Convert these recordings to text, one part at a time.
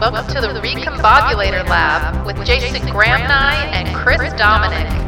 Welcome to the Recombobulator Lab with Jason Gramney and Chris Dominic.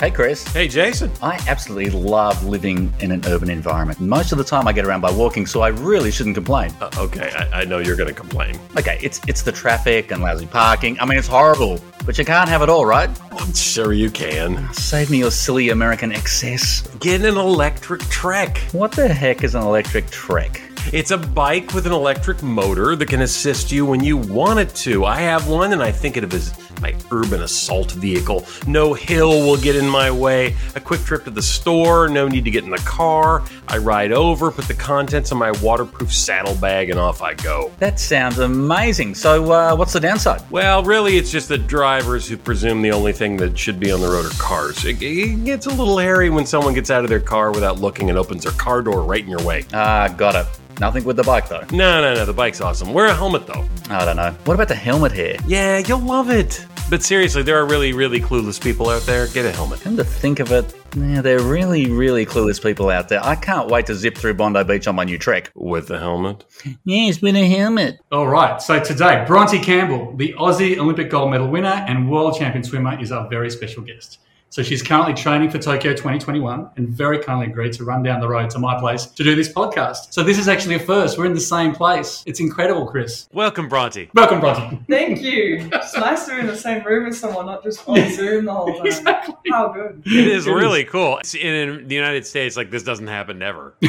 Hey, Chris. Hey, Jason. I absolutely love living in an urban environment. Most of the time I get around by walking, so I really shouldn't complain. Uh, okay, I, I know you're going to complain. Okay, it's it's the traffic and lousy parking. I mean, it's horrible, but you can't have it all, right? I'm sure you can. Save me your silly American excess. Get an electric trek. What the heck is an electric trek? It's a bike with an electric motor that can assist you when you want it to. I have one and I think of it as my urban assault vehicle. No hill will get in my way. A quick trip to the store, no need to get in the car. I ride over, put the contents in my waterproof saddlebag, and off I go. That sounds amazing. So, uh, what's the downside? Well, really, it's just the drivers who presume the only thing that should be on the road are cars. It, it gets a little hairy when someone gets out of their car without looking and opens their car door right in your way. Ah, got it. Nothing with the bike, though. No, no, no, the bike's awesome. Wear a helmet, though. I don't know. What about the helmet here? Yeah, you'll love it. But seriously, there are really, really clueless people out there. Get a helmet. Come to think of it, yeah, there are really, really clueless people out there. I can't wait to zip through Bondi Beach on my new trek. With the helmet? Yes, with a helmet. All right. So today, Bronte Campbell, the Aussie Olympic gold medal winner and world champion swimmer, is our very special guest. So she's currently training for Tokyo 2021 and very kindly agreed to run down the road to my place to do this podcast. So this is actually a first. We're in the same place. It's incredible, Chris. Welcome, Bronte. Welcome, Bronte. Thank you. It's nice to be in the same room as someone, not just on Zoom the whole time. Exactly. How good. It is really cool. In, in the United States, like this doesn't happen ever.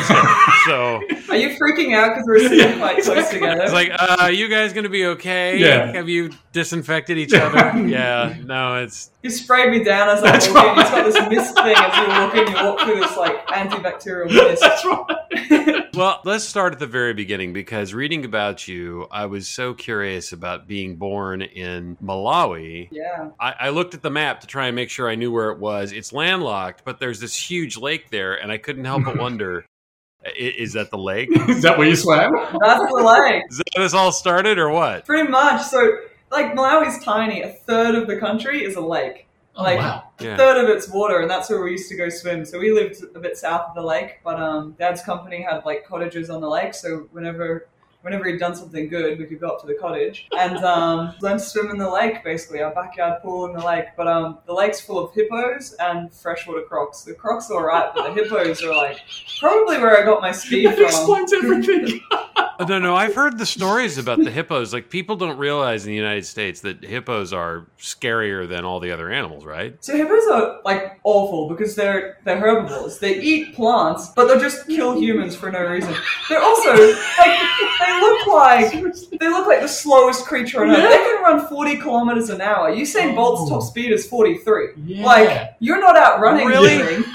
So, Are you freaking out because we're sitting quite close together? it's like, uh, you guys gonna be okay? Yeah. Have you disinfected each other? yeah. No, it's you sprayed me down as I That's walked It's got this mist thing as you walk in. You walk through this like antibacterial mist. That's right. Well, let's start at the very beginning because reading about you, I was so curious about being born in Malawi. Yeah. I, I looked at the map to try and make sure I knew where it was. It's landlocked, but there's this huge lake there, and I couldn't help but wonder is that the lake? Is that where you swam? That's the lake. Is that how this all started, or what? Pretty much. So, like, Malawi's tiny. A third of the country is a lake. Oh, Like, wow. A Yeah. third of it's water, and that's where we used to go swim. So we lived a bit south of the lake, but um, Dad's company had like cottages on the lake. So whenever whenever he'd done something good, we could go up to the cottage and um, learn to swim in the lake. Basically, our backyard pool in the lake. But um, the lake's full of hippos and freshwater crocs. The crocs are alright, but the hippos are like probably where I got my speed That from. explains everything. Oh, no, no, I've heard the stories about the hippos. Like, people don't realize in the United States that hippos are scarier than all the other animals, right? So hippos are like awful because they're they're herbivores. They eat plants, but they'll just kill humans for no reason. They're also like they look like they look like the slowest creature on earth. Yeah. They can run forty kilometers an hour. You Usain Bolt's top oh. speed is forty three. Yeah. Like you're not out running Really? this thing.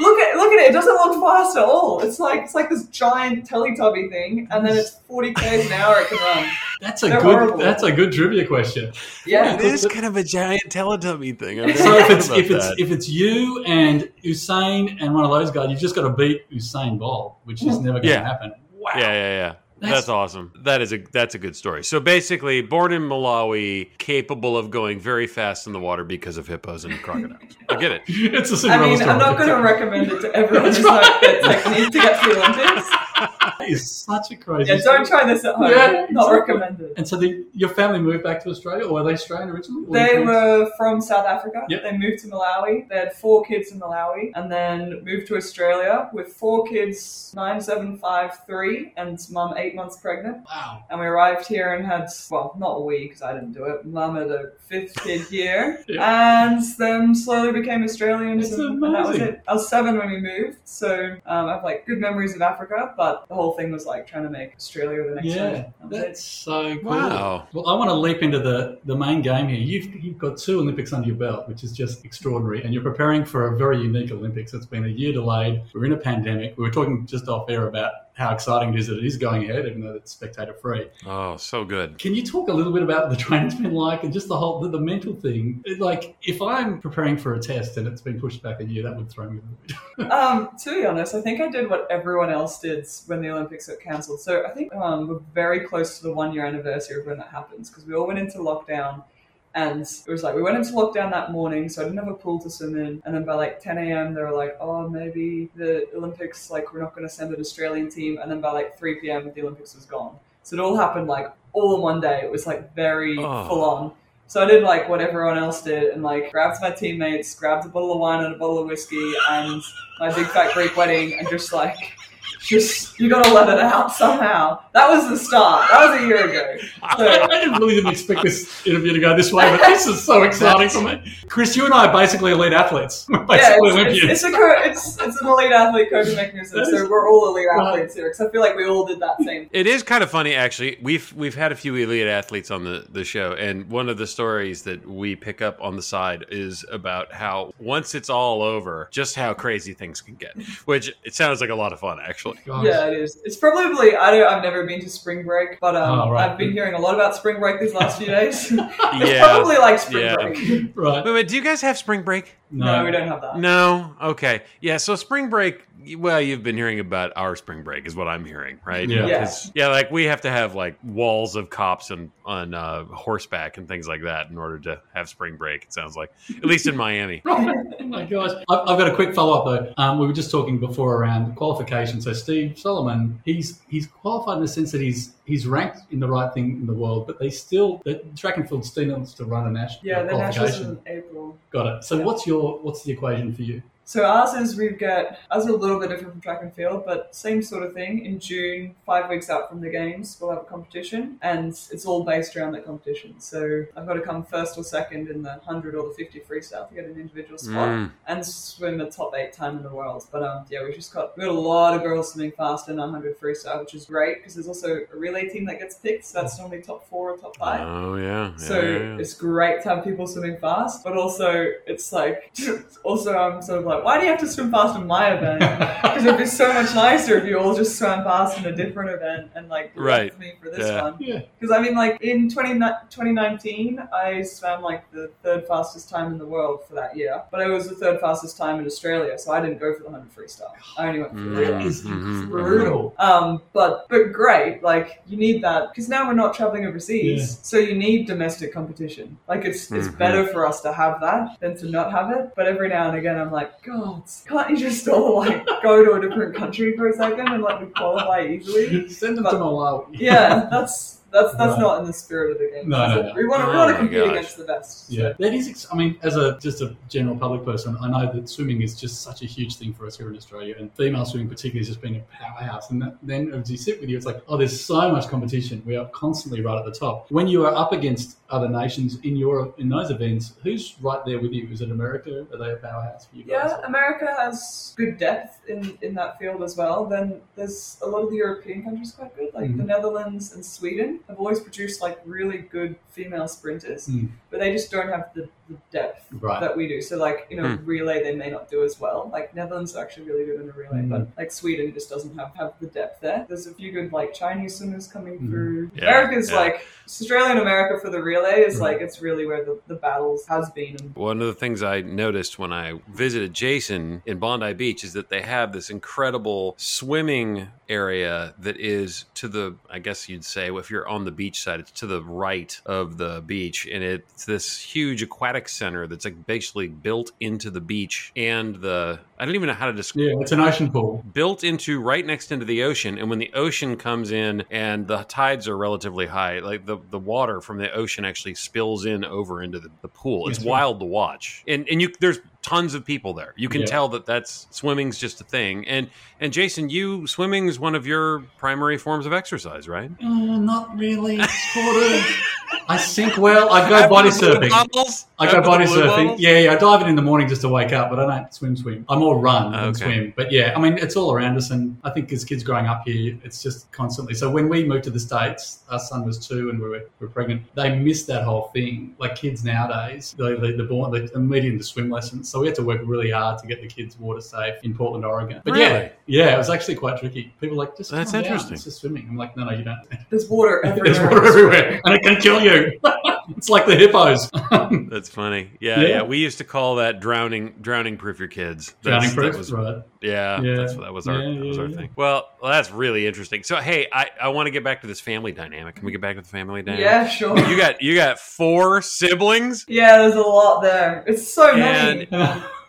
Look at look at it. It doesn't look fast at all. It's like it's like this giant Teletubby thing, and then it's forty k's an hour it can run. That's a They're good. horrible. That's a good trivia question. Yeah. It is kind of a giant Teletubby thing. I've So if it's about if it's if it's you and Usain and one of those guys, you've just got to beat Usain Bolt, which is hmm. never going to Yeah. happen. Wow. Yeah, yeah, yeah. That's, That's- awesome. That is a that's a good story. So basically, born in Malawi, capable of going very fast in the water because of hippos and crocodiles. I get it. It's a I Cinderella I mean, story. I'm not going to recommend it to everyone That's who's not that technique to get to the Olympics. Is such a crazy. Yeah, don't try this at home. Yeah, Not exactly. recommended. And so the, your family moved back to Australia, or were they Australian originally? Or They were from South Africa. Yep. They moved to Malawi. They had four kids in Malawi, and then moved to Australia with four kids, nine, seven, five, three, and mum eight months pregnant. Wow. And we arrived here and had well, not we because I didn't do it. Mum had a fifth kid here, and then slowly became Australians, and, and that was it. I was seven when we moved, so um, I have like good memories of Africa, but the whole thing was like trying to make Australia the next Yeah, home. That it. that's so cool. Wow. Well, I want to leap into the, the main game here. You've, you've got two Olympics under your belt, which is just extraordinary, and you're preparing for a very unique Olympics. It's been a year delayed. We're in a pandemic. We were talking just off air about how exciting it is that it is going ahead, even though it's spectator free. Oh, so good. Can you talk a little bit about the training's been like and just the whole the, the mental thing? It- Like, if I'm preparing for a test and it's been pushed back a year, that would throw me a little bit. Um, to be honest, I think I did what everyone else did when the Olympics got cancelled. So I think um, we're very close to the one year anniversary of when that happens because we all went into lockdown And it was like we went into lockdown that morning, so I didn't have a pool to swim in. And then by like 10 a.m., they were like, "Oh, maybe the Olympics, like we're not going to send an Australian team." And then by like 3 p.m., the Olympics was gone. So it all happened like all in one day. It was like very Oh. full on. So I did like what everyone else did and like grabbed my teammates, grabbed a bottle of wine and a bottle of whiskey and my big fat Greek wedding and just like just you gotta let it out somehow. That was the start. That was a year ago. I, So I didn't really didn't expect this interview to go this way, but this is so exciting for me. Chris, you and I are basically elite athletes. We're yeah, basically it's, Olympians. it's, it's a co- it's it's an elite athlete coping mechanism. That So we're all elite Right. athletes here because I feel like we all did that same. It is kind of funny, actually. We've we've had a few elite athletes on the, the show, and one of the stories that we pick up on the side is about how once it's all over, just how crazy things can get. Which it sounds like a lot of fun, actually. Guys, Yeah, it is. It's probably I don't. I've never been to spring break, but um, Oh, right. I've been hearing a lot about spring break these last few days. it's Yeah. probably like spring Yeah. break. Right. Wait, wait, do you guys have spring break? No, we don't have that. No. Okay. Yeah. So spring break. Well, you've been hearing about our spring break, is what I'm hearing, right? Yeah. Yeah. 'Cause- Yeah. Like we have to have like walls of cops and on uh, horseback and things like that in order to have spring break. It sounds like, at least in Miami. Oh my gosh. I've, I've got a quick follow up though. Um, we were just talking before around qualification. So Steve Solomon, he's he's qualified in the sense that he's he's ranked in the right thing in the world, but they still the track and field still needs to run a national Yeah, the nationals in April. Got it. So Yeah. what's your what's the equation for you? So ours is we get ours is a little bit different from track and field, but same sort of thing. In June, five weeks out from the games, we'll have a competition, and it's all based around that competition. So I've got to come first or second in the hundred or the fifty freestyle to get an individual spot, Mm. and swim a top eight time in the world. But um, yeah, we just got we got a lot of girls swimming fast in our hundred freestyle, which is great because there's also a relay team that gets picked. So that's normally top four or top five. Oh yeah. So yeah, yeah, yeah. it's great to have people swimming fast, but also it's like, also I'm sort of like, why do you have to swim fast in my event? Because it'd be so much nicer if you all just swam fast in a different event and like Right. me for this Yeah. one. Yeah. Because I mean, like in 20, 2019, I swam like the third fastest time in the world for that year, but it was the third fastest time in Australia, so I didn't go for the 100 freestyle. I only went for the Mm. relay. That is Mhm, brutal. Um, but but great, like you need that because now we're not traveling overseas, Yeah. so you need domestic competition. Like it's it's Mhm. better for us to have that than to not have it. But every now and again, I'm like, God, can't you just all like go to a different country for a second and let me qualify easily? Send them to Malawi. Yeah, that's that's that's Right. not in the spirit of the game. No, no, no. We want to we Oh want to compete gosh. against the best. Yeah, that is. Ex- I mean, as a just a general public person, I know that swimming is just such a huge thing for us here in Australia, and female swimming particularly has just been a powerhouse. And that, then as you sit with you, it's like, oh, there's so much competition. We are constantly right at the top. When you are up against other nations in Europe in those events, who's right there with you? Is it America? Are they a powerhouse for you guys? Yeah, America has good depth in, in that field as well. Then there's a lot of the European countries quite good, like the Mhm. Netherlands and Sweden have always produced like really good female sprinters, Mm. but they just don't have the, the depth Right. that we do. So like you know Hmm. relay they may not do as well. Like Netherlands are actually really good in a relay, Mm. but like Sweden just doesn't have, have the depth there. There's a few good like Chinese swimmers coming Mhm. through. Yeah, America's yeah. like Australian America for the relay is Mhm. like it's really where the, the battles has been and One of the things I noticed when I visited Jason in Bondi Beach is that they have this incredible swimming area that is to the, I guess you'd say, if you're on the beach side, it's to the right of the beach. And it's this huge aquatic center that's like basically built into the beach and the, I don't even know how to describe Yeah, it's an ocean pool. built into right next into the ocean and when the ocean comes in and the tides are relatively high like the, the water from the ocean actually spills in over into the, the pool it's right. wild to watch and and you there's tons of people there you can Yeah. tell that that's swimming's just a thing and and jason you swimming is one of your primary forms of exercise right Uh, not really. Sort of. I sink well. I go After body surfing. bottles? I go the body surfing. bottles? Yeah, yeah. I dive in in the morning just to wake up, but I don't swim. Swim. I more run than Okay. swim. But yeah, I mean, it's all around us, and I think as kids growing up here, it's just constantly. So when we moved to the states, our son was two, and we were, we were pregnant. They missed that whole thing. Like kids nowadays, they they they're born they're immediately into swim lessons. So we had to work really hard to get the kids water safe in Portland, Oregon. But yeah, Really? yeah, it was actually quite tricky. People were like just That's calm down. It's just swimming. I'm like, no, no, you don't. there's water everywhere. There's water everywhere, and it can kill you. It's like the hippos. That's funny. Yeah, Yeah. yeah, We used to call that drowning drowning proof your kids. That's- Drowning that proof, was- right? Yeah, Yeah. that's that was our Yeah, that was our yeah. thing. Well, well, that's really interesting. So, hey, I, I want to get back to this family dynamic. Can we get back to the family dynamic? Yeah, sure. You got you got four siblings. Yeah, there's a lot there. It's so many.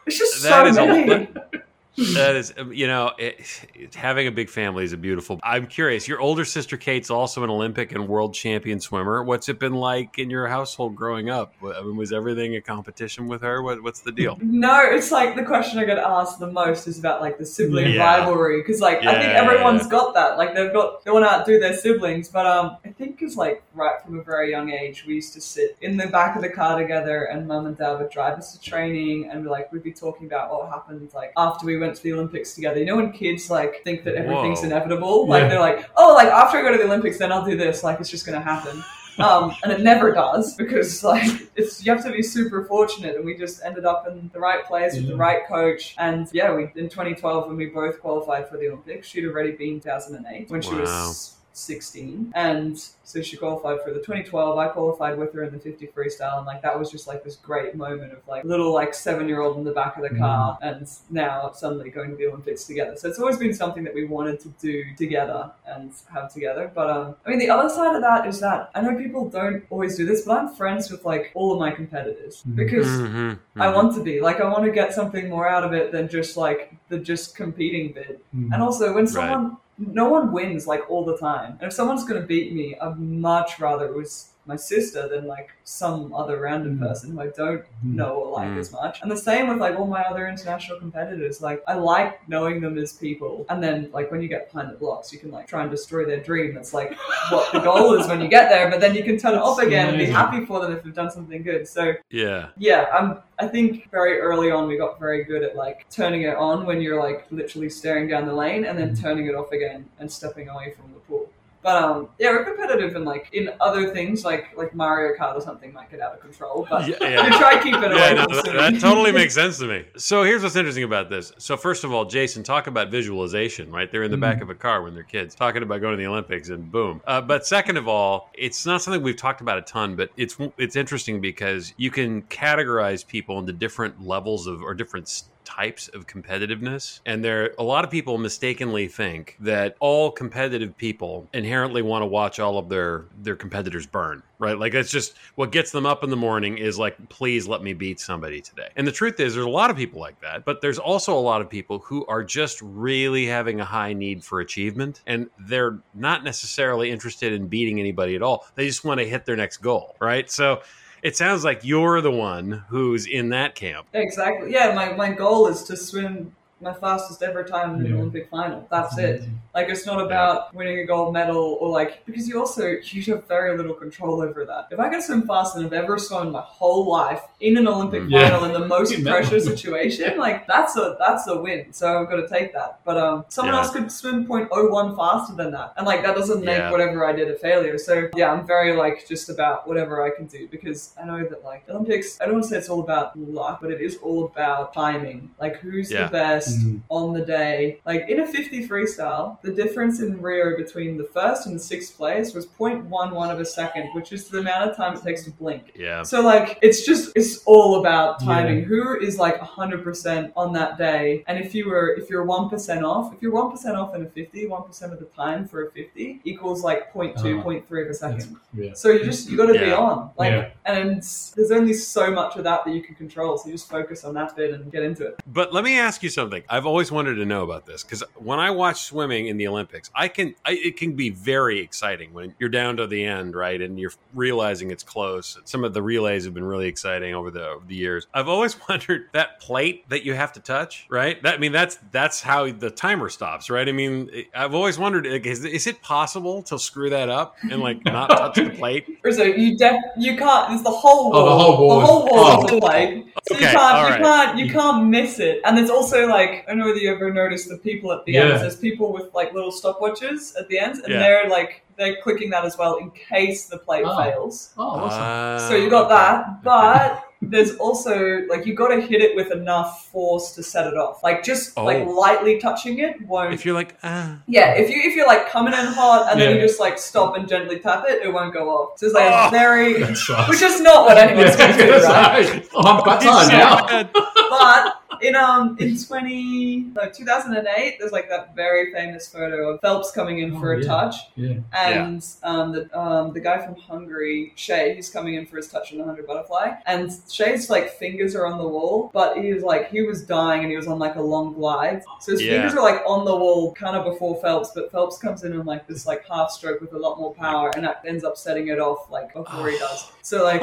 It's just that so is a- many. that is, um, you know, it, it- having a big family is a beautiful. I'm curious. Your older sister Kate's also an Olympic and world champion swimmer. What's it been like in your household growing up? I mean, was everything a competition with her? What, what's the deal? No, it's like the question I get asked the most is about like the sibling Yeah. rivalry because like I think Yeah, everyone's yeah. got that like they've got they want to outdo their siblings but um I think it's like right from a very young age we used to sit in the back of the car together and mum and dad would drive us to training and like we'd be talking about what happened like after we went to the Olympics together you know when kids like think that everything's Whoa. inevitable like Yeah. they're like oh like after I go to the Olympics then I'll do this like it's just gonna happen um, and it never does because like it's you have to be super fortunate and we just ended up in the right place with the right coach and yeah we in 2012 when we both qualified for the olympics she'd already been 2008 when she Wow. was 16 and so she qualified for the 2012 i qualified with her in the 50 freestyle and like that was just like this great moment of like little like seven year old in the back of the car and now suddenly going to the olympics together so it's always been something that we wanted to do together and have together but um i mean the other side of that is that i know people don't always do this but i'm friends with like all of my competitors Mhm. because Mhm, I mhm. want to be like I want to get something more out of it than just like the just competing bit. Mm. And also when someone no one wins like all the time. And if someone's gonna beat me, I'd much rather it was my sister than like some other random Mm. person who I don't Mm. know or like Mm. as much. And the same with like all my other international competitors. Like I like knowing them as people. And then like when you get behind the blocks, you can like try and destroy their dream. That's like what the goal is when you get there. But then you can turn it off again and be happy for them if they've done something good. So Yeah. yeah, I'm. I think very early on we got very good at like turning it on when you're like literally staring down the lane, and then turning it off again and stepping away from the pool. But um, yeah, we're competitive and like in other things like like Mario Kart or something might get out of control. But Yeah, yeah. we try to keep it away. Yeah, no, that, that totally makes sense to me. So here's what's interesting about this. So first of all, Jason, talk about visualization, right? They're in the back Mhm. of a car when they're kids, talking about going to the Olympics, and boom. Uh, but second of all, it's not something we've talked about a ton, but it's it's interesting because you can categorize people into different levels of or different types of competitiveness. And there a lot of people mistakenly think that all competitive people inherently want to watch all of their their competitors burn right? Like that's just what gets them up in the morning is like please let me beat somebody today. And the truth is there's a lot of people like that but there's also a lot of people who are just really having a high need for achievement and they're not necessarily interested in beating anybody at all. They just want to hit their next goal right? So it sounds like you're the one who's in that camp Exactly. Yeah, my, my goal is to swim my fastest ever time in an Yeah. Olympic final. That's it. Like it's not about winning a gold medal or like because you also you have very little control over that. If I can swim faster than I've ever swum in my whole life in an Olympic Yeah. final in the most pressure situation, like that's a that's a win. So I've got to take that. But um, someone Yeah. else could swim 0.01 faster than that, and like that doesn't make Yeah. whatever I did a failure. So yeah, I'm very like just about whatever I can do because I know that like Olympics. I don't want to say it's all about luck, but it is all about timing. Like who's Yeah. the best Mhm. on the day. Like in a 50 freestyle, the difference in Rio between the first and the sixth place was 0.11 of a second, which is the amount of time it takes to blink. yeah So like it's just it's all about timing. Who is like 100% on that day? And if you were if you're 1% off, if you're 1% off in a 50, 1% of the time for a 50 equals like 0.2, Uh-huh. 0.3 of a second. Yeah. So you just you got to be on, like, Yeah. and there's only so much of that that you can control. So you just focus on that bit and get into it. But let me ask you something. I've always wanted to know about this because when I watch swimming in the Olympics, I can I, it can be very exciting when you're down to the end, right, and you're realizing it's close. Some of the relays have been really exciting over the over the years. I've always wondered that plate that you have to touch, right? That I mean, that's that's how the timer stops, right? I mean, I've always wondered like, is, is it possible to screw that up and like not touch the plate? Or so you def- you can't. It's the whole wall. Oh, the whole board. The whole wall is Oh. a plate. So Okay, you can't. all you right. can't. You can't miss it. And there's also like I don't know whether you ever noticed the people at the Yeah. end. There's people with like little stopwatches at the end, and Yeah. they're like they're clicking that as well in case the plate Oh. fails. Oh, awesome. Ah, So you got that, but there's also like you got to hit it with enough force to set it off. Like just Oh. like lightly touching it won't. If you're like, ah, yeah, if you if you're like coming in hot and then you just like stop and gently tap it, it won't go off. So it's like Oh. a very, That sucks. which is not what anyone's Yeah, going to do, gonna right? say, oh, I'm quite it's tired now. But in um in twenty no, 2008, there's like that very famous photo of Phelps coming in Oh, for a yeah. touch, Yeah. and um, the um, the guy from Hungary, Shay, he's coming in for his touch in the hundred butterfly, and Shay's like fingers are on the wall, but he was like he was dying and he was on like a long glide, so his Yeah. fingers are like on the wall, kind of before Phelps, but Phelps comes in on like this like half stroke with a lot more power, and that ends up setting it off like before he does. So like,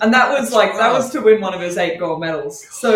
and that was like that was to win one of his eight gold medals. So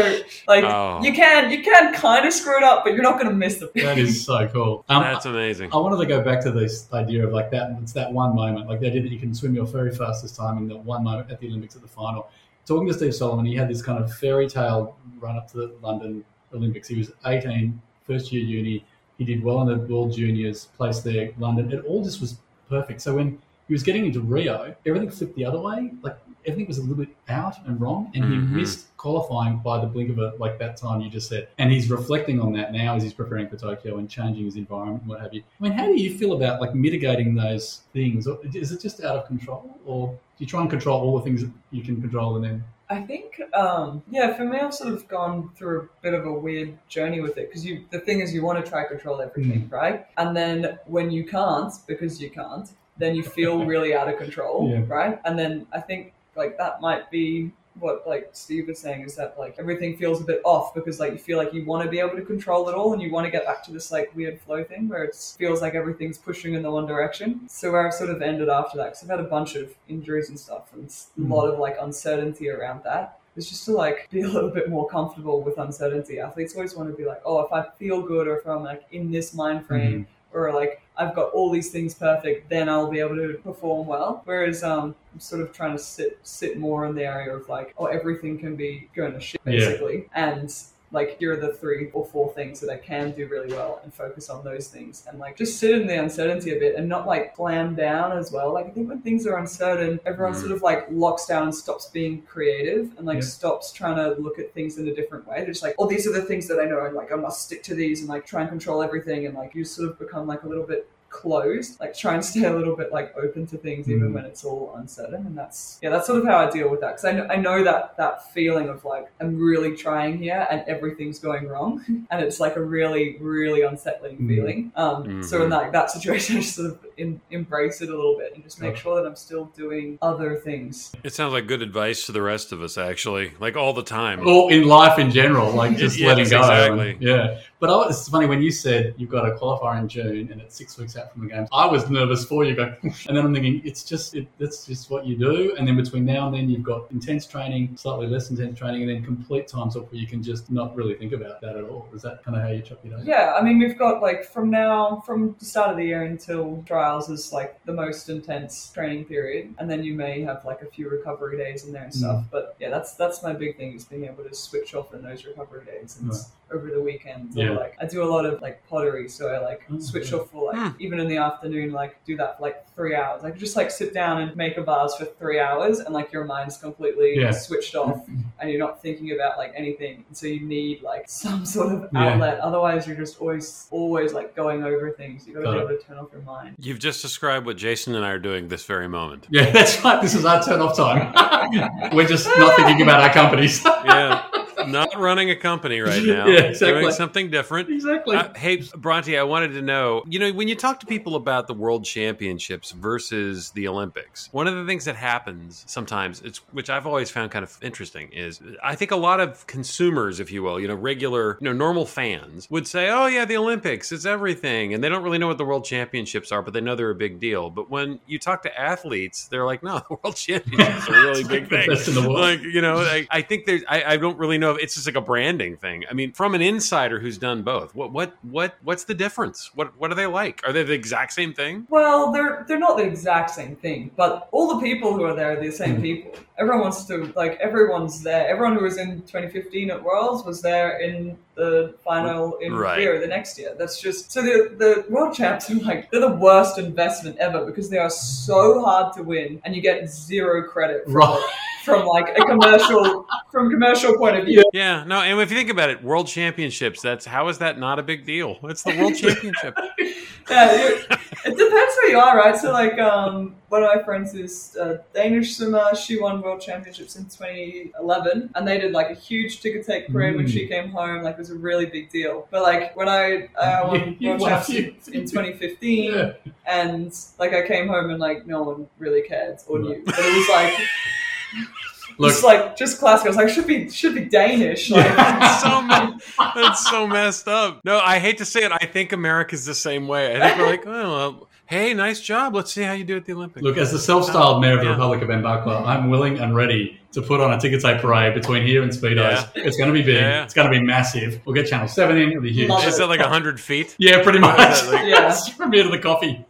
like Oh. You can you can kind of screw it up, but you're not going to miss the. That is so cool. Um, That's amazing. I wanted to go back to this idea of like that. It's that one moment, like the idea that you can swim your very fastest time in the one moment at the Olympics at the final. Talking to Steve Solomon, he had this kind of fairy tale run up to the London Olympics. He was 18, first year uni. He did well in the World Juniors, placed there, London. It all just was perfect. So when he was getting into Rio, everything flipped the other way. Like everything was a little bit out and wrong, and Mhm. he missed qualifying by the blink of a like that time you just said. And he's reflecting on that now as he's preparing for Tokyo and changing his environment and what have you. I mean, how do you feel about like mitigating those things? Or Is it just out of control, or do you try and control all the things that you can control and then? I think, um, yeah, for me, I've sort of gone through a bit of a weird journey with it because you, the thing is, you want to try control everything, right? And then when you can't, because you can't, then you feel really out of control, Yeah. right? And then I think like that might be what like Steve was saying is that like everything feels a bit off because like you feel like you want to be able to control it all and you want to get back to this like weird flow thing where it feels like everything's pushing in the one direction. So where I've sort of ended after that because I've had a bunch of injuries and stuff and it's a Mm. lot of like uncertainty around that. It's just to like be a little bit more comfortable with uncertainty. Athletes always want to be like, oh, if I feel good or if I'm like in this mind frame or like all these things perfect, then I'll be able to perform well. Whereas um, I'm sort of trying to sit sit more in the area of like, oh, everything can be going to shit Yeah. basically, and like here are the three or four things that I can do really well and focus on those things and like just sit in the uncertainty a bit and not like clam down as well. Like I think when things are uncertain, everyone Mm. sort of like locks down and stops being creative and like Yeah. stops trying to look at things in a different way. They're just like, oh, these are the things that I know and like I must stick to these and like try and control everything and like you sort of become like a little bit closed like try and stay a little bit like open to things even Mm. when it's all uncertain and that's yeah that's sort of how i deal with that because I know, I know that that feeling of like i'm really trying here and everything's going wrong and it's like a really really unsettling Mm. feeling um so in like that situation i just sort of in, embrace it a little bit and just make Gotcha. sure that i'm still doing other things It sounds like good advice to the rest of us, actually, like all the time. Or in life in general, like just Yes, letting go. exactly. and- yeah. But I, it's funny when you said you've got a qualifier in June and it's six weeks out from the games. I was nervous for you, go, and then I'm thinking it's just it, that's just what you do. And then between now and then, you've got intense training, slightly less intense training, and then complete times off where you can just not really think about that at all. Is that kind of how you chop your day? Yeah, I mean, we've got like from now, from the start of the year until trials is like the most intense training period, and then you may have like a few recovery days in there and stuff. Mm. But yeah, that's that's my big thing is being able to switch off in those recovery days and Right. over the weekend. Yeah. Or, like I do a lot of like pottery, so I like Oh, switch yeah. off for like Hmm. even in the afternoon, like do that for like three hours. Like just like sit down and make a bars for three hours, and like your mind's completely Yeah. switched off mm-hmm. and you're not thinking about like anything. And so you need like some sort of Yeah. outlet. Otherwise, you're just always, always like going over things. You got to Got be able to turn off your mind. You've just described what Jason and I are doing this very moment. Yeah, that's right. This is our turn off time. We're just not thinking about our companies. Yeah, not running a company right now. Yeah, exactly. Doing something different. exactly. Uh, hey, Bronte, I wanted to know, you know, when you talk to people about the World Championships versus the Olympics, one of the things that happens sometimes, it's which I've always found kind of interesting, is I think a lot of consumers, if you will, you know, regular, you know, normal fans would say, "Oh yeah, the Olympics, it's everything," and they don't really know what the World Championships are, but they know they're a big deal. But when you talk to athletes, they're like, "No, the World Championships are a really big thing." best in the world. Like, you know, I, I think there's, I, I don't really know if it's just like a branding thing. I mean, from an insider who's done both, what, what, what, what's the difference? What, what are they like? Are they the exact same thing? Well, they're they're not the exact same thing, but all the people who are there are the same Mhm. people. Everyone wants to like everyone's there. Everyone who was in 2015 at Worlds was there in the final in Right. Rio the next year. That's just so the the world champs are like they're the worst investment ever because they are so hard to win and you get zero credit for Right. from like a commercial from commercial point of view. Yeah, no, and if you think about it, World Championships, that's how is that not a big deal? It's the World Championship. Yeah, it, it depends where you are, right? So like um, one of my friends is a Danish swimmer. She won world championships in 2011, and they did like a huge ticker tape parade when Mm. she came home. Like it was a really big deal. But like when I I won world won a championships in 2015, Yeah. and like I came home and like no one really cared or knew. But it was like. Look, just like just classic. I was like, should be should be Danish. Like, That's so that's so messed up. No, I hate to say it. I think America's the same way. I think we're like, oh, well, hey, nice job. Let's see how you do at the Olympics. Look, as the self-styled mayor of the Yeah. Republic of Mbakla, I'm willing and ready to put on a ticket tape parade between here and Speedos. It's going to be big. Yeah. It's going to be massive. We'll get Channel 7 in. It'll be huge. Love Is that like hundred feet? Yeah, pretty much. Is that like- Yeah. From here to the coffee.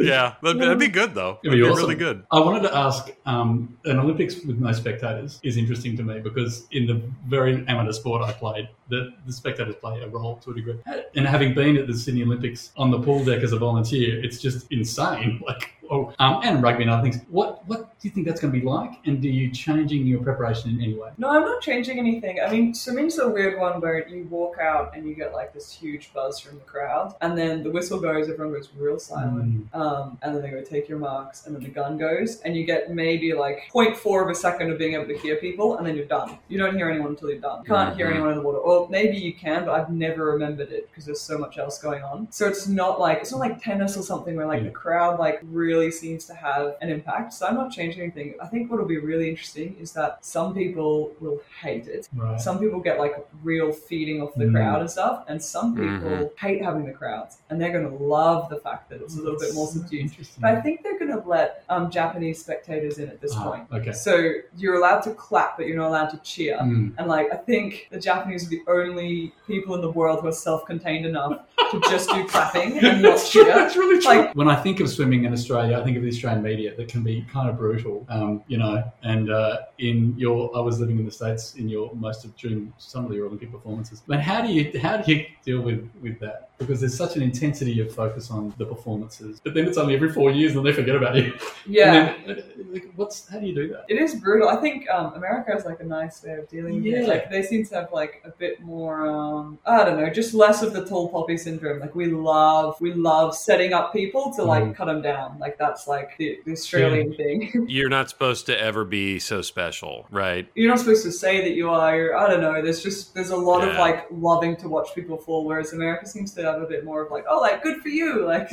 Yeah, that'd, that'd be good though. It'd That'd be be awesome. really good. I wanted to ask um, an Olympics with no spectators is interesting to me because in the very amateur sport I played, the, the spectators play a role to a degree. And having been at the Sydney Olympics on the pool deck as a volunteer, it's just insane. Like, oh, um, and rugby and other things. What what do you think that's going to be like? And do you changing your preparation in any way? No, I'm not changing anything. I mean, swimming's a weird one where you walk out and you get like this huge buzz from the crowd, and then the whistle goes, everyone goes real silent, um, and then they go take your marks, and then the gun goes, and you get maybe like 0.4 of a second of being able to hear people, and then you're done. You don't hear anyone until you're done. You can't hear Mhm. anyone in the water, or maybe you can, but I've never remembered it because there's so much else going on. So it's not like it's not like tennis or something where like Yeah. the crowd like really seems to have an impact. So I'm not changing anything. I think what'll be really interesting is that some people will hate it. Right. Some people get like real feeding off the Mm. crowd and stuff, and some people Mhm. hate having the crowds, and they're going to love the fact that it's a little bit more subdued. Interesting. But I think they're going to let um, Japanese spectators in at this Ah, point. okay. So you're allowed to clap, but you're not allowed to cheer. Mm. And like, I think the Japanese are the only people in the world who are self-contained enough to just do clapping and not That's true. cheer. That's really true. Like- when I think of swimming in Australia, I think of the Australian media that can be kind of brutal, um, you know. And uh, in your, I was living in the states in your most of during some of your Olympic performances. But how do you how do you deal with with that? Because there's such an intensity of focus on the performances, but then it's only every four years and they forget about you. Yeah. Then, uh, like, what's how do you do that? It is brutal. I think um, America has like a nice way of dealing with it. Like they seem to have like a bit more. Um, I don't know, just less of the tall poppy syndrome. Like we love, we love setting up people to like Mm. cut them down. Like that's like the, the Australian thing. You're not supposed to ever be so special, right? You're not supposed to say that you are. You're, I don't know. There's just there's a lot of like loving to watch people fall, whereas America seems to have a bit more of like, oh, like good for you. Like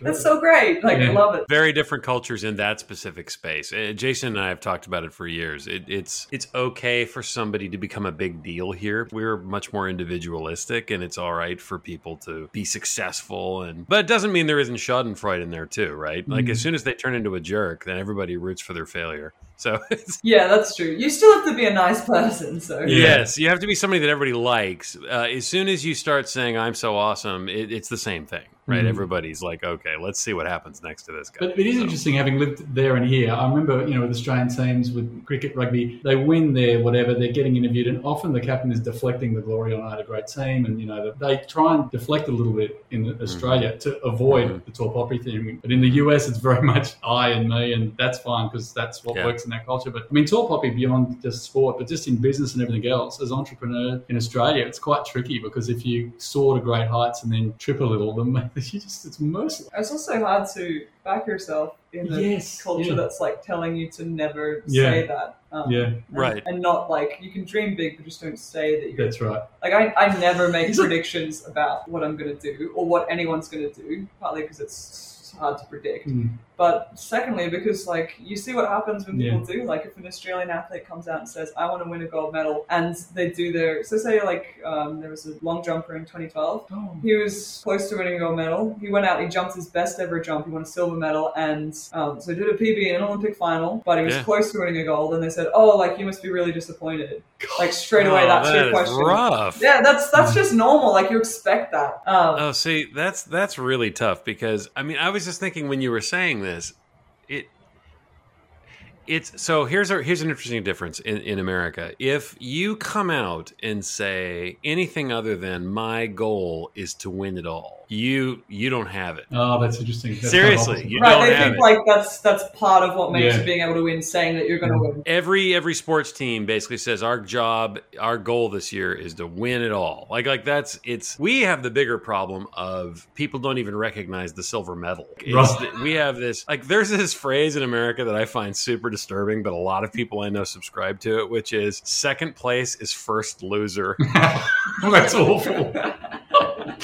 that's so great. Like Yeah. I love it. Very different cultures in that specific space. Uh, Jason and I have talked about it for years. It, it's it's okay for somebody to become a big deal here. We're much more individualistic, and it's all right for people to be successful. And but it doesn't mean there isn't Schadenfreude in there too, right? Like Mm. as soon as they turn into a jerk, then everybody roots for their failure. So it's, Yeah, that's true. You still have to be a nice person. So Yeah. Yes, you have to be somebody that everybody likes. Uh, as soon as you start saying "I'm so awesome," it, it's the same thing, right? Mhm. Everybody's like, "Okay, let's see what happens next to this guy." But it is So- interesting having lived there and here. I remember, you know, with Australian teams with cricket, rugby, they win their whatever, they're getting interviewed, and often the captain is deflecting the glory on I had a great team, and you know they try and deflect a little bit in Australia to avoid Mhm. the tall poppy thing. But in the US, it's very much I and me, and that's fine because that's what Yeah. works in that culture. But I mean, tall poppy beyond just sport, but just in business and everything else, as entrepreneur in Australia, it's quite tricky because if you soar to great heights and then trip a little, then you just it's merciless. It's also hard to back yourself in a Yes, culture yeah. that's like telling you to never Yeah. say that. Um, Yeah. and- Right. And not like you can dream big, but just don't say that you're That's right. like I, I never make Is it- predictions about what I'm gonna do or what anyone's gonna do, partly because it's hard to predict. Mm. But secondly, because like you see what happens when Yeah. people do, like if an Australian athlete comes out and says, "I want to win a gold medal," and they do their so say like um, there was a long jumper in 2012. Oh. He was close to winning a gold medal. He went out, he jumped his best ever jump. He won a silver medal, and um, so he did a PB in an Olympic final. But he was Yeah. close to winning a gold, and they said, "Oh, like you must be really disappointed." Like straight away, Oh, that's that your question. rough. Yeah, that's that's just normal. Like you expect that. Um, Oh, see, that's that's really tough because I mean, I was just thinking when you were saying this, it It's so here's a here's an interesting difference in, in America. If you come out and say anything other than my goal is to win it all, you you don't have it. Oh, that's interesting. That's Seriously, kind of you right, don't they have think it. like that's that's part of what makes Yeah. being able to win, saying that you're going to win. Every every sports team basically says our job, our goal this year is to win it all. Like like that's it's we have the bigger problem of people don't even recognize the silver medal. It's Right. we have this like there's this phrase in America that I find super disturbing, but a lot of people I know subscribe to it, which is second place is first loser. that's awful.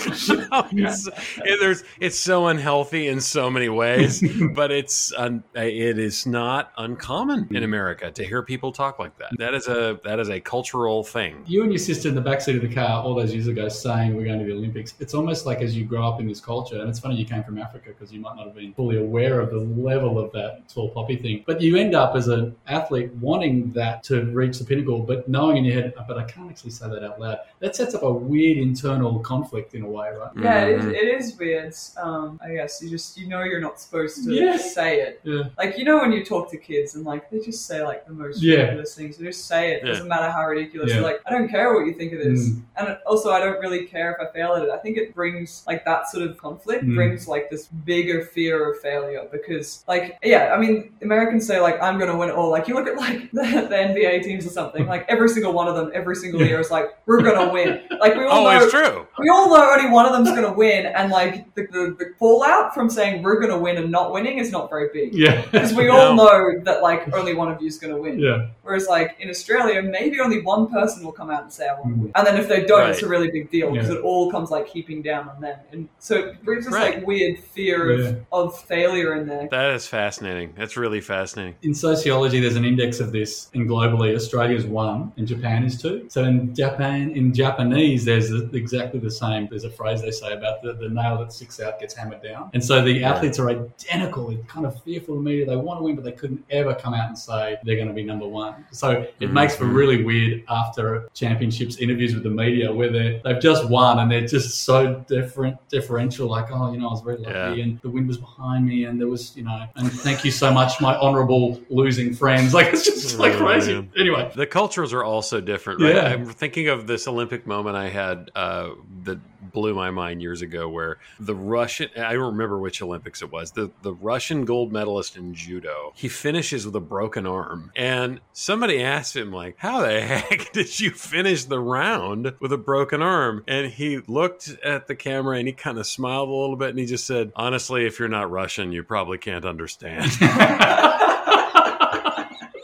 it's, it- there's, it's so unhealthy in so many ways, but it's un, it is not uncommon in America to hear people talk like that. That is a that is a cultural thing. You and your sister in the backseat of the car all those years ago saying we're going to the Olympics. It's almost like as you grow up in this culture, and it's funny you came from Africa because you might not have been fully aware of the level of that tall poppy thing. But you end up as an athlete wanting that to reach the pinnacle, but knowing in your head, oh, but I can't actually say that out loud. That sets up a weird internal conflict in a way, right? Yeah, it is, Mhm. it is weird. Um, I guess you just you know you're not supposed to Yeah. say it. Yeah. Like you know when you talk to kids and like they just say like the most Yeah. ridiculous things. They just say it. Yeah. Doesn't matter how ridiculous. Yeah. Like I don't care what you think of this. Mm. And also I don't really care if I fail at it. I think it brings like that sort of conflict Mm. brings like this bigger fear of failure because like yeah I mean Americans say like I'm gonna win it all. Like you look at like the, the NBA teams or something. Like every single one of them every single year is like we're gonna win. Like we all Oh, know it's true. we all know only one of them's going to win, and like the, the, the fallout from saying we're going to win and not winning is not very big. Yeah. Because we No. all know that like only one of you is going to win. yeah. Whereas like in Australia, maybe only one person will come out and say I want to mm. win, and then if they don't, it's a really big deal because Yeah. it all comes like heaping down on them, and so it brings this Right. like weird fear Yeah. of, of failure in there. That is fascinating. That's really fascinating. In sociology, there's an index of this, and globally, Australia's one, and Japan is two. So in Japan, in Japanese, there's exactly the same. There's a phrase they say about the, the nail that sticks out gets hammered down, and so the athletes are identical. They're kind of fearful of media. They want to win, but they couldn't ever come out and say they're going to be number one. So it Mhm. makes for really weird after championships interviews with the media where they they've just won and they're just so different, differential. Like, oh, you know, I was very lucky, Yeah. and the wind was behind me, and there was, you know, and thank you so much, my honourable losing friends. Like it's just like Oh, crazy. Anyway, The cultures are also different, right? Yeah. I'm thinking of this Olympic moment I had uh, that blew my mind years ago, where the Russian—I don't remember which Olympics it was—the the Russian gold medalist in judo. He finishes with a broken arm, and somebody asked him, like, "How the heck did you finish the round with a broken arm?" And he looked at the camera and he kind of smiled a little bit, and he just said, "Honestly, if you're not Russian, you probably can't understand."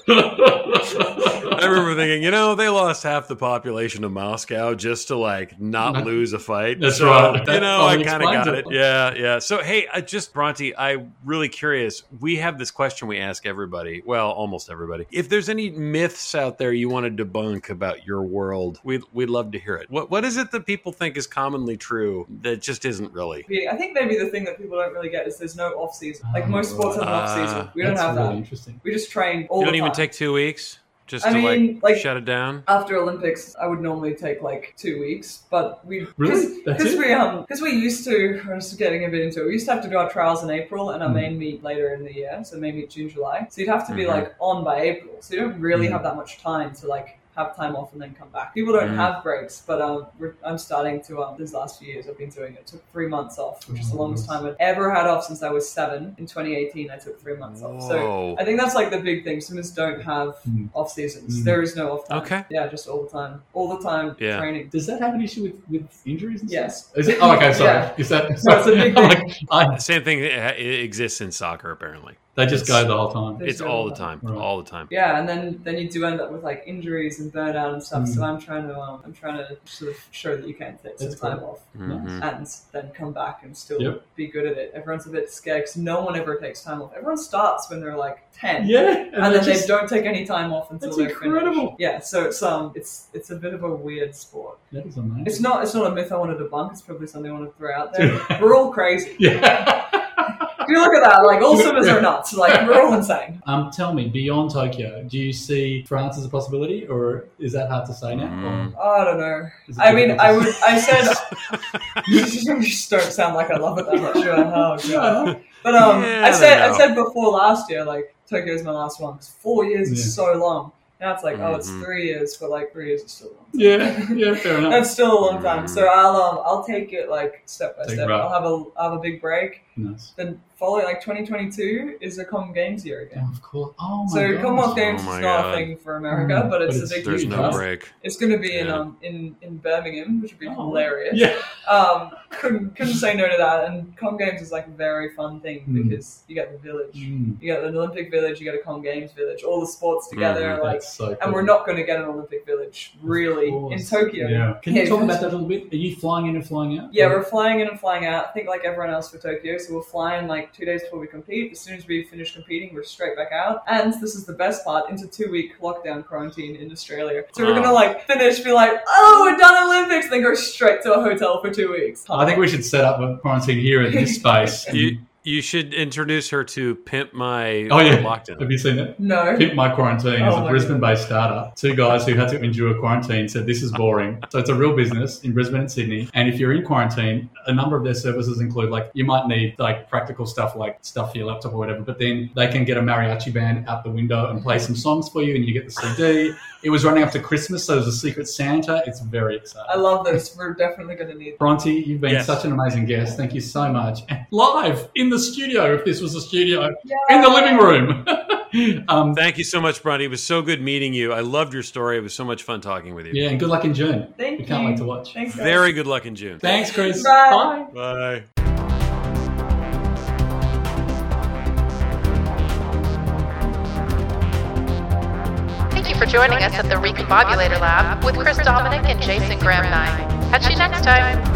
I remember thinking, you know, they lost half the population of Moscow just to like not lose a fight. That's So, right. You know, I kind of got it. it. Yeah, yeah. So, hey, I just Bronte, I'm really curious. We have this question we ask everybody. Well, almost everybody. If there's any myths out there you want to debunk about your world, we'd we'd love to hear it. What what is it that people think is commonly true that just isn't really? I think maybe the thing that people don't really get is there's no off season. Like most sports have an off season. Ah, We don't have really that. interesting. We just train all You the don't even take two weeks just I to mean, like, like- shut it down. after Olympics, I would normally take like two weeks, but we Really? Because it? we um because we used to. I was getting a bit into it. We used to have to do our trials in April and our Mhm. main meet later in the year, so main meet June July. So you'd have to be Mhm. like on by April. So you don't really Mhm. have that much time to like have time off and then come back. People don't Mhm. have breaks, but um, we're, I'm starting to um these last few years I've been doing it. Took three months off, which is the Oh, longest time I've ever had off since I was seven. In 2018, I took three months off. So I think that's like the big thing. Swimmers don't have Mm. off seasons. Mm. There is no off time. Okay. Yeah, just all the time. All the time Yeah. training. Does that have an issue with, with injuries? And Yes. Stuff? Is it? Oh, okay. Sorry. Yeah. Is that? So it's a big I'm thing. like, I, Same thing uh, it exists in soccer, apparently. They just It's- go the whole time. It's all all the time, Right. all the time. Yeah, and then then you do end up with like injuries and burnout and stuff. So Mm. I'm trying to um, I'm trying to sort of show that you can take some That's time cool. off Mhm. and then come back and still Yep. be good at it. Everyone's a bit scared because no one ever takes time off. Everyone starts when they're like ten. Yeah, And, then they they don't take any time off until That's they're incredible. finished. Yeah, so it's um it's it's a bit of a weird sport. That is amazing. It's not it's not a myth I want to debunk. It's probably something I want to throw out there. We're all crazy. Yeah. If you look at that, like all swimmers are nuts. Like we're all insane. Um, tell me, beyond Tokyo, do you see France as a possibility, or is that hard to say now? Mm. Oh, I don't know. I mean, I would. I said. you just don't sound like I love it. I'm not sure. Oh god. But um, Yeah, I I said don't I said before last year, like Tokyo is my last one because four years Yeah. is so long. Now it's like, oh, it's Mhm. three years, but like three years is still long. Yeah, yeah, fair enough. That's still a long time. Mhm. So I'll um, I'll take it like step by Take step. I'll have a I'll have a big break. Nice. Then following like 2022 is a Common Games year again. Oh, of course. Oh my So god. Commonwealth Games Oh is not God. a thing for America, Mm, but it's, but a big it's- There's huge no break. It's going to be in um in, in Birmingham, which would be Oh. hilarious. Yeah. Um, couldn't couldn't say no to that. And Com Games is like a very fun thing Mm. because you get the village, Mm, you get an Olympic village, you get a Com Games village, all the sports together. Mhm. Like, so cool. and we're not going to get an Olympic village really in. Tokyo. Yeah. Can Yeah, you talk about that a little bit? Are you flying in and flying out? Yeah, we're flying in and flying out. I think like everyone else for Tokyo. So we'll fly in like two days before we compete. As soon as we finish competing, we're straight back out. And this is the best part: into two week lockdown quarantine in Australia. So we're Wow. gonna like finish, be like, oh, we're done Olympics, then go straight to a hotel for two weeks. I think we should set up a quarantine here in this space. You you should introduce her to Pimp My oh yeah. Lockdown. Have you seen it? no. Pimp My Quarantine is Oh a Brisbane-based startup. Two guys who had to endure quarantine said this is boring. So it's a real business in Brisbane and Sydney. And if you're in quarantine, a number of their services include like you might need like practical stuff like stuff for your laptop or whatever. But then they can get a mariachi band out the window and play some songs for you, and you get the CD. It was running up to Christmas, so there's a Secret Santa. It's very exciting. I love this. We're definitely gonna need. Bronte, you've been Yes. such an amazing guest. Thank you so much. And live in the studio, if this was a studio, in the living room. um, Thank you so much, Bronte. It was so good meeting you. I loved your story. It was so much fun talking with you. yeah, and good luck in June. Thank we can't you. wait to watch. Thanks. Very good luck in June. Thanks, Chris. Bye. Bye. Thank you for joining us at the Recombobulator Lab with Chris Dominic and Jason Graham Nye. Catch you next time.